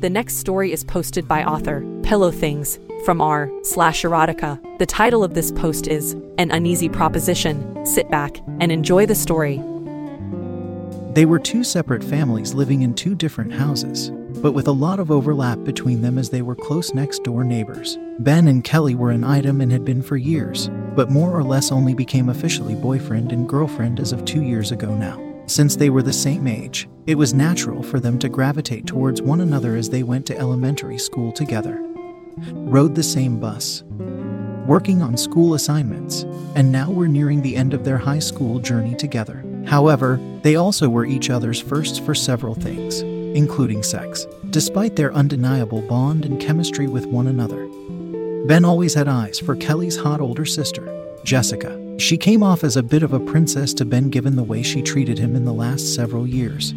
The next story is posted by author Pillow Things from r slash erotica. The title of this post is An Uneasy Proposition. Sit back and enjoy the story. They were two separate families living in two different houses, but with a lot of overlap between them as they were close next door neighbors. Ben and Kelly were an item and had been for years, but more or less only became officially boyfriend and girlfriend as of two years ago now. Since they were the same age, it was natural for them to gravitate towards one another as they went to elementary school together, rode the same bus, working on school assignments, and now were nearing the end of their high school journey together. However, they also were each other's firsts for several things, including sex, despite their undeniable bond and chemistry with one another. Ben always had eyes for Kelly's hot older sister, Jessica. She came off as a bit of a princess to Ben given the way she treated him in the last several years.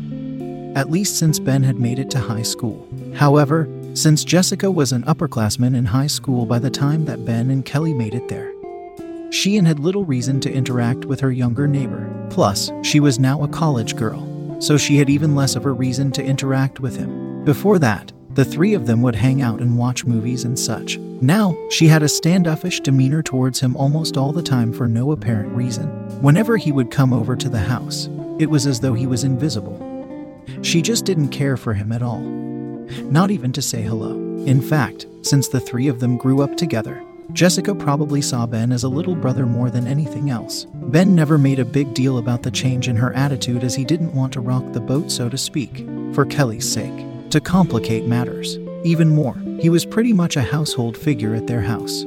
At least since Ben had made it to high school. However, since Jessica was an upperclassman in high school by the time that Ben and Kelly made it there, she and had little reason to interact with her younger neighbor. Plus, she was now a college girl, so she had even less of a reason to interact with him. Before that, the three of them would hang out and watch movies and such. Now, she had a standoffish demeanor towards him almost all the time for no apparent reason. Whenever he would come over to the house, it was as though he was invisible. She just didn't care for him at all. Not even to say hello. In fact, since the three of them grew up together, Jessica probably saw Ben as a little brother more than anything else. Ben never made a big deal about the change in her attitude as he didn't want to rock the boat, so to speak, for Kelly's sake. To complicate matters even more, he was pretty much a household figure at their house,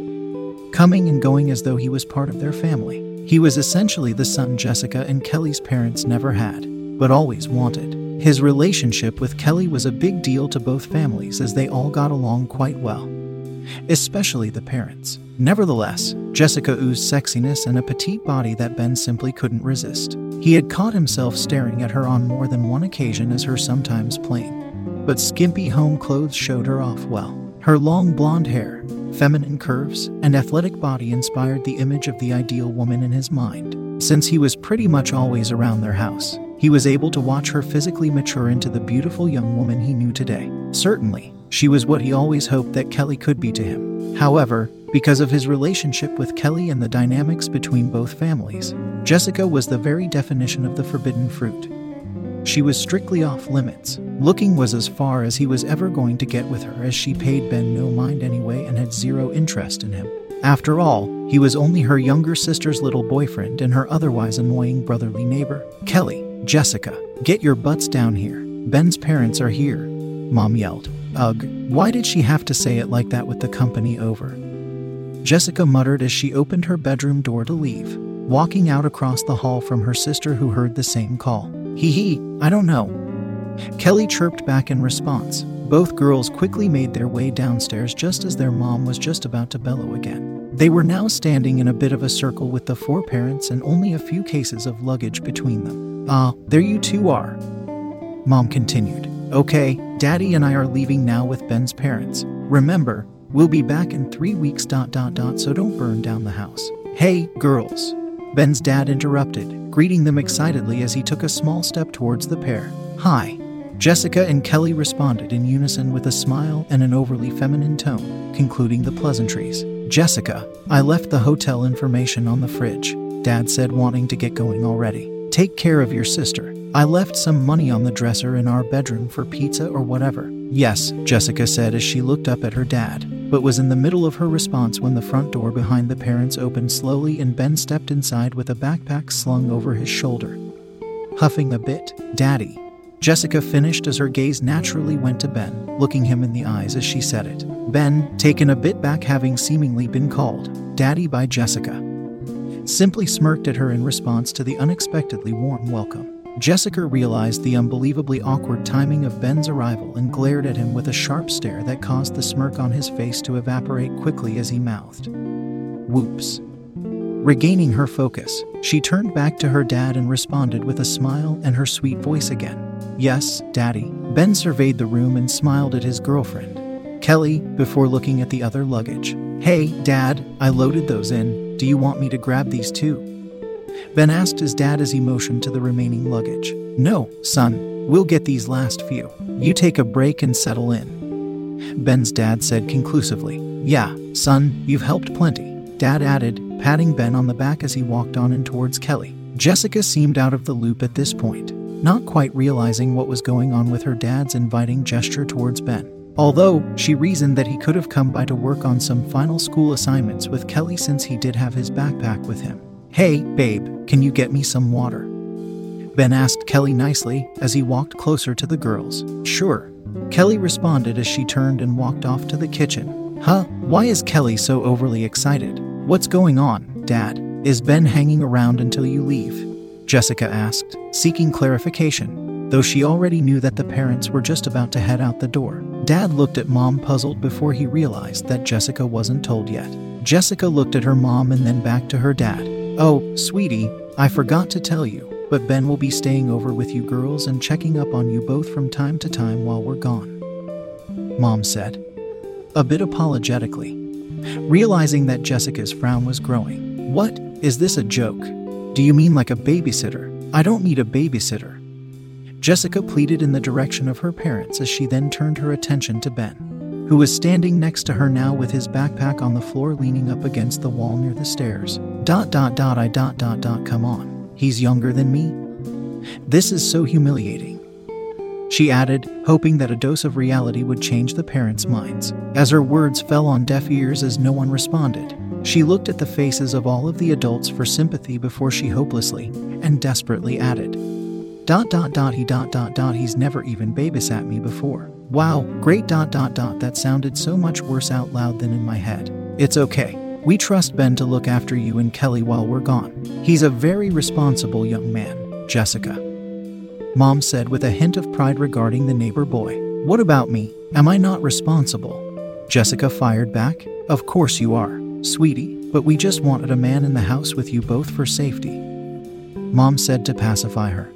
coming and going as though he was part of their family. He was essentially the son Jessica and Kelly's parents never had, but always wanted. His relationship with Kelly was a big deal to both families as they all got along quite well, especially the parents. Nevertheless, Jessica oozed sexiness and a petite body that Ben simply couldn't resist. He had caught himself staring at her on more than one occasion as her sometimes plain, but skimpy home clothes showed her off well. Her long blonde hair, feminine curves, and athletic body inspired the image of the ideal woman in his mind. Since he was pretty much always around their house, he was able to watch her physically mature into the beautiful young woman he knew today. Certainly, she was what he always hoped that Kelly could be to him. However, because of his relationship with Kelly and the dynamics between both families, Jessica was the very definition of the forbidden fruit. She was strictly off limits. Looking was as far as he was ever going to get with her, as she paid Ben no mind anyway and had zero interest in him. After all, he was only her younger sister's little boyfriend and her otherwise annoying brotherly neighbor. Kelly, Jessica, get your butts down here. Ben's parents are here. Mom yelled. Ugh, why did she have to say it like that with the company over? Jessica muttered as she opened her bedroom door to leave, walking out across the hall from her sister who heard the same call. Hee hee, I don't know. Kelly chirped back in response. Both girls quickly made their way downstairs just as their mom was just about to bellow again. They were now standing in a bit of a circle with the four parents and only a few cases of luggage between them. Ah, there you two are. Mom continued. Okay, Daddy and I are leaving now with Ben's parents. Remember, we'll be back in three weeks. Dot dot dot. So don't burn down the house. Hey, girls. Ben's dad interrupted, greeting them excitedly as he took a small step towards the pair. Hi. Jessica and Kelly responded in unison with a smile and an overly feminine tone, concluding the pleasantries. Jessica, I left the hotel information on the fridge, Dad said, wanting to get going already. Take care of your sister. I left some money on the dresser in our bedroom for pizza or whatever. Yes, Jessica said as she looked up at her dad, but was in the middle of her response when the front door behind the parents opened slowly and Ben stepped inside with a backpack slung over his shoulder. Huffing a bit, Daddy. Jessica finished as her gaze naturally went to Ben, looking him in the eyes as she said it. Ben, taken a bit back having seemingly been called Daddy by Jessica, simply smirked at her in response to the unexpectedly warm welcome. Jessica realized the unbelievably awkward timing of Ben's arrival and glared at him with a sharp stare that caused the smirk on his face to evaporate quickly as he mouthed, Whoops. Regaining her focus, she turned back to her dad and responded with a smile and her sweet voice again. Yes, Daddy. Ben surveyed the room and smiled at his girlfriend, Kelly, before looking at the other luggage. Hey, Dad, I loaded those in. Do you want me to grab these too? Ben asked his dad as he motioned to the remaining luggage. No, son, we'll get these last few. You take a break and settle in. Ben's dad said conclusively. Yeah, son, you've helped plenty. Dad added, patting Ben on the back as he walked on in towards Kelly. Jessica seemed out of the loop at this point, not quite realizing what was going on with her dad's inviting gesture towards Ben. Although she reasoned that he could have come by to work on some final school assignments with Kelly since he did have his backpack with him. Hey, babe, can you get me some water? Ben asked Kelly nicely as he walked closer to the girls. Sure. Kelly responded as she turned and walked off to the kitchen. Huh? Why is Kelly so overly excited? What's going on, Dad? Is Ben hanging around until you leave? Jessica asked, seeking clarification, though she already knew that the parents were just about to head out the door. Dad looked at Mom puzzled before he realized that Jessica wasn't told yet. Jessica looked at her mom and then back to her dad. Oh, sweetie, I forgot to tell you, but Ben will be staying over with you girls and checking up on you both from time to time while we're gone. Mom said, a bit apologetically, realizing that Jessica's frown was growing. What? Is this a joke? Do you mean like a babysitter? I don't need a babysitter. Jessica pleaded in the direction of her parents as she then turned her attention to Ben, who was standing next to her now with his backpack on the floor leaning up against the wall near the stairs. Dot dot dot I dot dot dot come on. He's younger than me? This is so humiliating. She added, hoping that a dose of reality would change the parents' minds. As her words fell on deaf ears as no one responded, she looked at the faces of all of the adults for sympathy before she hopelessly and desperately added, Dot dot dot he dot dot dot he's never even babysat me before. Wow, great dot dot dot that sounded so much worse out loud than in my head. It's okay. We trust Ben to look after you and Kelly while we're gone. He's a very responsible young man, Jessica. Mom said with a hint of pride regarding the neighbor boy. What about me? Am I not responsible? Jessica fired back. Of course you are, sweetie, but we just wanted a man in the house with you both for safety. Mom said to pacify her,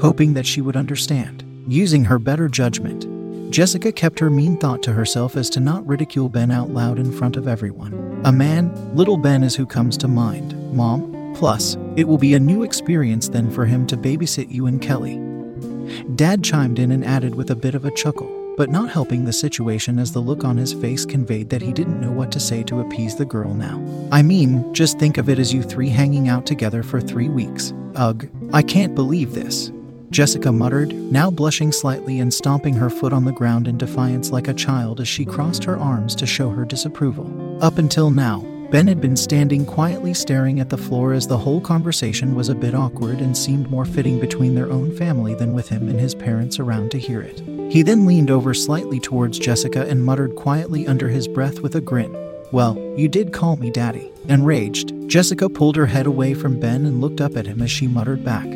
hoping that she would understand. Using her better judgment, Jessica kept her mean thought to herself as to not ridicule Ben out loud in front of everyone. A man, little Ben is who comes to mind, Mom. Plus, it will be a new experience then for him to babysit you and Kelly. Dad chimed in and added with a bit of a chuckle, but not helping the situation as the look on his face conveyed that he didn't know what to say to appease the girl now. I mean, just think of it as you three hanging out together for three weeks. Ugh, I can't believe this. Jessica muttered, now blushing slightly and stomping her foot on the ground in defiance like a child as she crossed her arms to show her disapproval. Up until now, Ben had been standing quietly staring at the floor as the whole conversation was a bit awkward and seemed more fitting between their own family than with him and his parents around to hear it. He then leaned over slightly towards Jessica and muttered quietly under his breath with a grin, Well, you did call me daddy. Enraged, Jessica pulled her head away from Ben and looked up at him as she muttered back,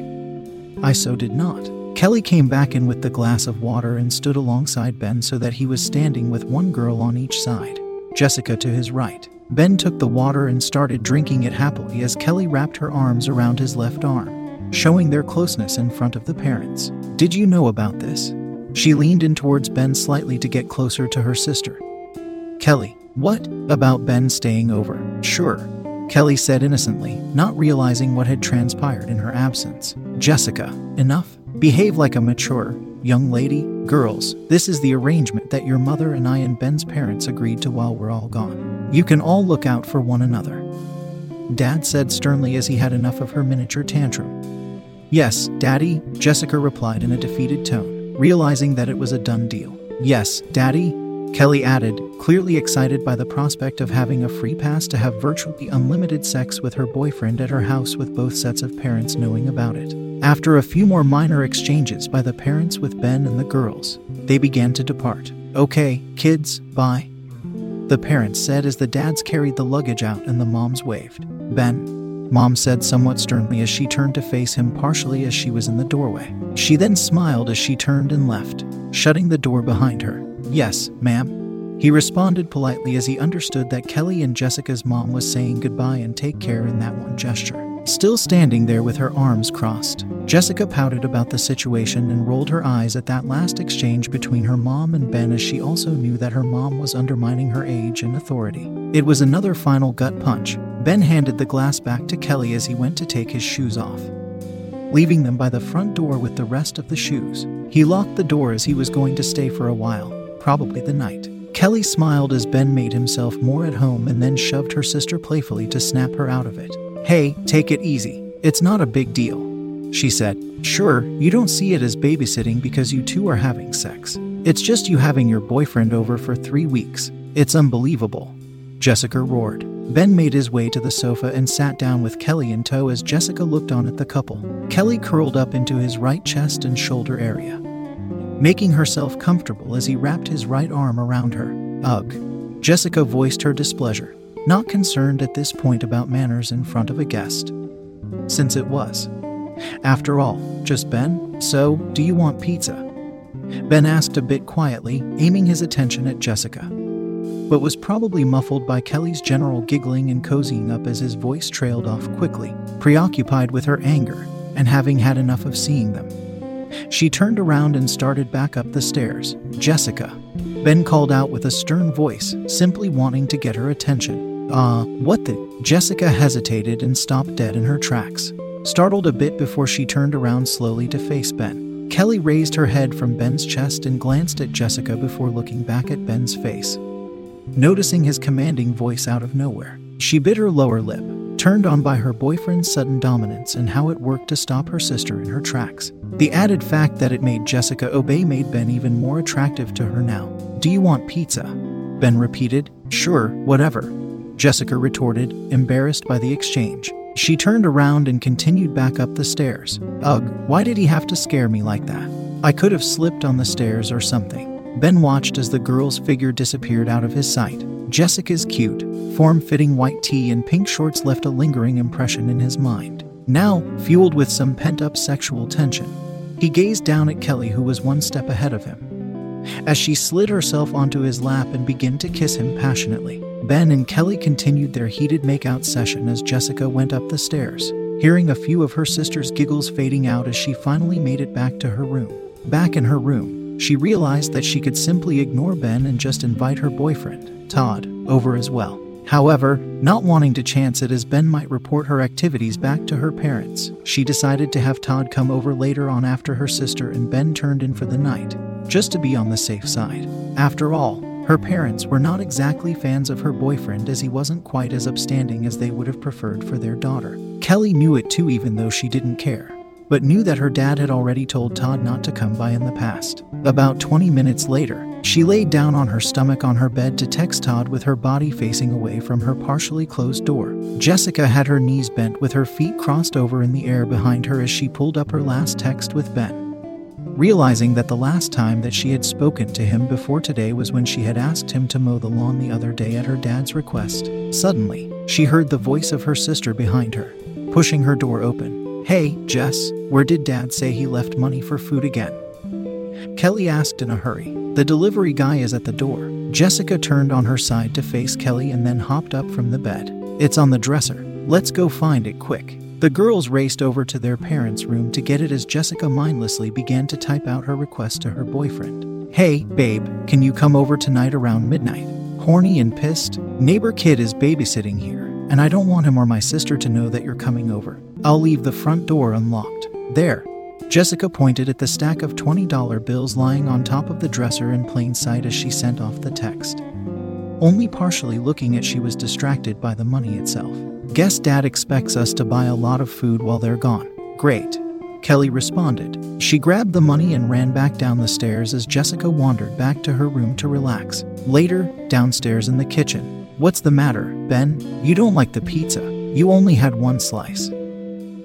I so did not. Kelly came back in with the glass of water and stood alongside Ben so that he was standing with one girl on each side, Jessica to his right. Ben took the water and started drinking it happily as Kelly wrapped her arms around his left arm, showing their closeness in front of the parents. Did you know about this? She leaned in towards Ben slightly to get closer to her sister. Kelly, what about Ben staying over? Sure, Kelly said innocently, not realizing what had transpired in her absence. Jessica, enough. Behave like a mature, young lady. Girls, this is the arrangement that your mother and I and Ben's parents agreed to while we're all gone. You can all look out for one another. Dad said sternly as he had enough of her miniature tantrum. Yes, Daddy, Jessica replied in a defeated tone, realizing that it was a done deal. Yes, Daddy, Kelly added, clearly excited by the prospect of having a free pass to have virtually unlimited sex with her boyfriend at her house with both sets of parents knowing about it. After a few more minor exchanges by the parents with Ben and the girls, they began to depart. Okay, kids, bye. The parents said as the dads carried the luggage out and the moms waved. Ben, Mom said somewhat sternly as she turned to face him partially as she was in the doorway. She then smiled as she turned and left, shutting the door behind her. Yes, ma'am. He responded politely as he understood that Kelly and Jessica's mom was saying goodbye and take care in that one gesture. Still standing there with her arms crossed, Jessica pouted about the situation and rolled her eyes at that last exchange between her mom and Ben as she also knew that her mom was undermining her age and authority. It was another final gut punch. Ben handed the glass back to Kelly as he went to take his shoes off, leaving them by the front door with the rest of the shoes. He locked the door as he was going to stay for a while, probably the night. Kelly smiled as Ben made himself more at home and then shoved her sister playfully to snap her out of it. Hey, take it easy. It's not a big deal, she said. Sure, you don't see it as babysitting because you two are having sex. It's just you having your boyfriend over for three weeks. It's unbelievable. Jessica roared. Ben made his way to the sofa and sat down with Kelly in tow as Jessica looked on at the couple. Kelly curled up into his right chest and shoulder area, making herself comfortable as he wrapped his right arm around her. Ugh. Jessica voiced her displeasure, not concerned at this point about manners in front of a guest. Since it was. After all, just Ben? So, do you want pizza? Ben asked a bit quietly, aiming his attention at Jessica, but was probably muffled by Kelly's general giggling and cozying up as his voice trailed off quickly, preoccupied with her anger and having had enough of seeing them. She turned around and started back up the stairs. Jessica. Ben called out with a stern voice, simply wanting to get her attention. Ah, uh, what the? Jessica hesitated and stopped dead in her tracks, startled a bit before she turned around slowly to face Ben. Kelly raised her head from Ben's chest and glanced at Jessica before looking back at Ben's face. Noticing his commanding voice out of nowhere, she bit her lower lip, turned on by her boyfriend's sudden dominance and how it worked to stop her sister in her tracks. The added fact that it made Jessica obey made Ben even more attractive to her now. Do you want pizza? Ben repeated. Sure, whatever. Jessica retorted, embarrassed by the exchange. She turned around and continued back up the stairs. Ugh, why did he have to scare me like that? I could have slipped on the stairs or something. Ben watched as the girl's figure disappeared out of his sight. Jessica's cute, form fitting white tee and pink shorts left a lingering impression in his mind. Now, fueled with some pent up sexual tension, he gazed down at Kelly, who was one step ahead of him. As she slid herself onto his lap and began to kiss him passionately, Ben and Kelly continued their heated makeout session as Jessica went up the stairs, hearing a few of her sister's giggles fading out as she finally made it back to her room. Back in her room, she realized that she could simply ignore Ben and just invite her boyfriend, Todd, over as well. However, not wanting to chance it as Ben might report her activities back to her parents, she decided to have Todd come over later on after her sister and Ben turned in for the night, just to be on the safe side. After all, her parents were not exactly fans of her boyfriend as he wasn't quite as upstanding as they would have preferred for their daughter. Kelly knew it too, even though she didn't care but knew that her dad had already told Todd not to come by in the past. About 20 minutes later, she laid down on her stomach on her bed to text Todd with her body facing away from her partially closed door. Jessica had her knees bent with her feet crossed over in the air behind her as she pulled up her last text with Ben. Realizing that the last time that she had spoken to him before today was when she had asked him to mow the lawn the other day at her dad's request, suddenly, she heard the voice of her sister behind her, pushing her door open. Hey, Jess, where did Dad say he left money for food again? Kelly asked in a hurry. The delivery guy is at the door. Jessica turned on her side to face Kelly and then hopped up from the bed. It's on the dresser. Let's go find it quick. The girls raced over to their parents' room to get it as Jessica mindlessly began to type out her request to her boyfriend. Hey, babe, can you come over tonight around midnight? Horny and pissed? Neighbor kid is babysitting here and I don't want him or my sister to know that you're coming over. I'll leave the front door unlocked. There. Jessica pointed at the stack of $20 bills lying on top of the dresser in plain sight as she sent off the text. Only partially looking at she was distracted by the money itself. Guess dad expects us to buy a lot of food while they're gone. Great. Kelly responded. She grabbed the money and ran back down the stairs as Jessica wandered back to her room to relax. Later, downstairs in the kitchen. What's the matter, Ben? You don't like the pizza. You only had one slice.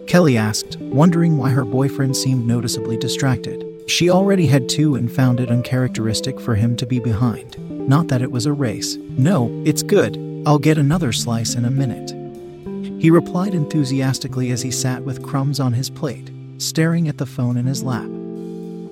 Kelly asked, wondering why her boyfriend seemed noticeably distracted. She already had two and found it uncharacteristic for him to be behind. Not that it was a race. No, it's good. I'll get another slice in a minute. He replied enthusiastically as he sat with crumbs on his plate, staring at the phone in his lap,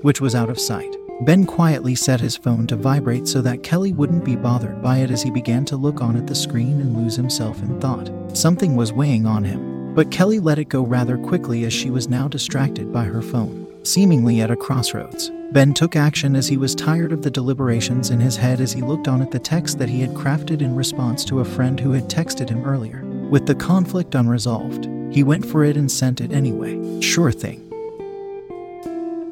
which was out of sight. Ben quietly set his phone to vibrate so that Kelly wouldn't be bothered by it as he began to look on at the screen and lose himself in thought. Something was weighing on him, but Kelly let it go rather quickly as she was now distracted by her phone. Seemingly at a crossroads, Ben took action as he was tired of the deliberations in his head as he looked on at the text that he had crafted in response to a friend who had texted him earlier. With the conflict unresolved, he went for it and sent it anyway. Sure thing.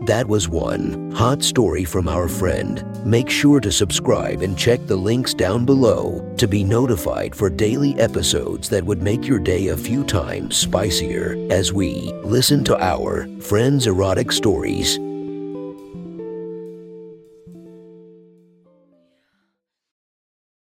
That was one hot story from our friend. Make sure to subscribe and check the links down below to be notified for daily episodes that would make your day a few times spicier as we listen to our friends' erotic stories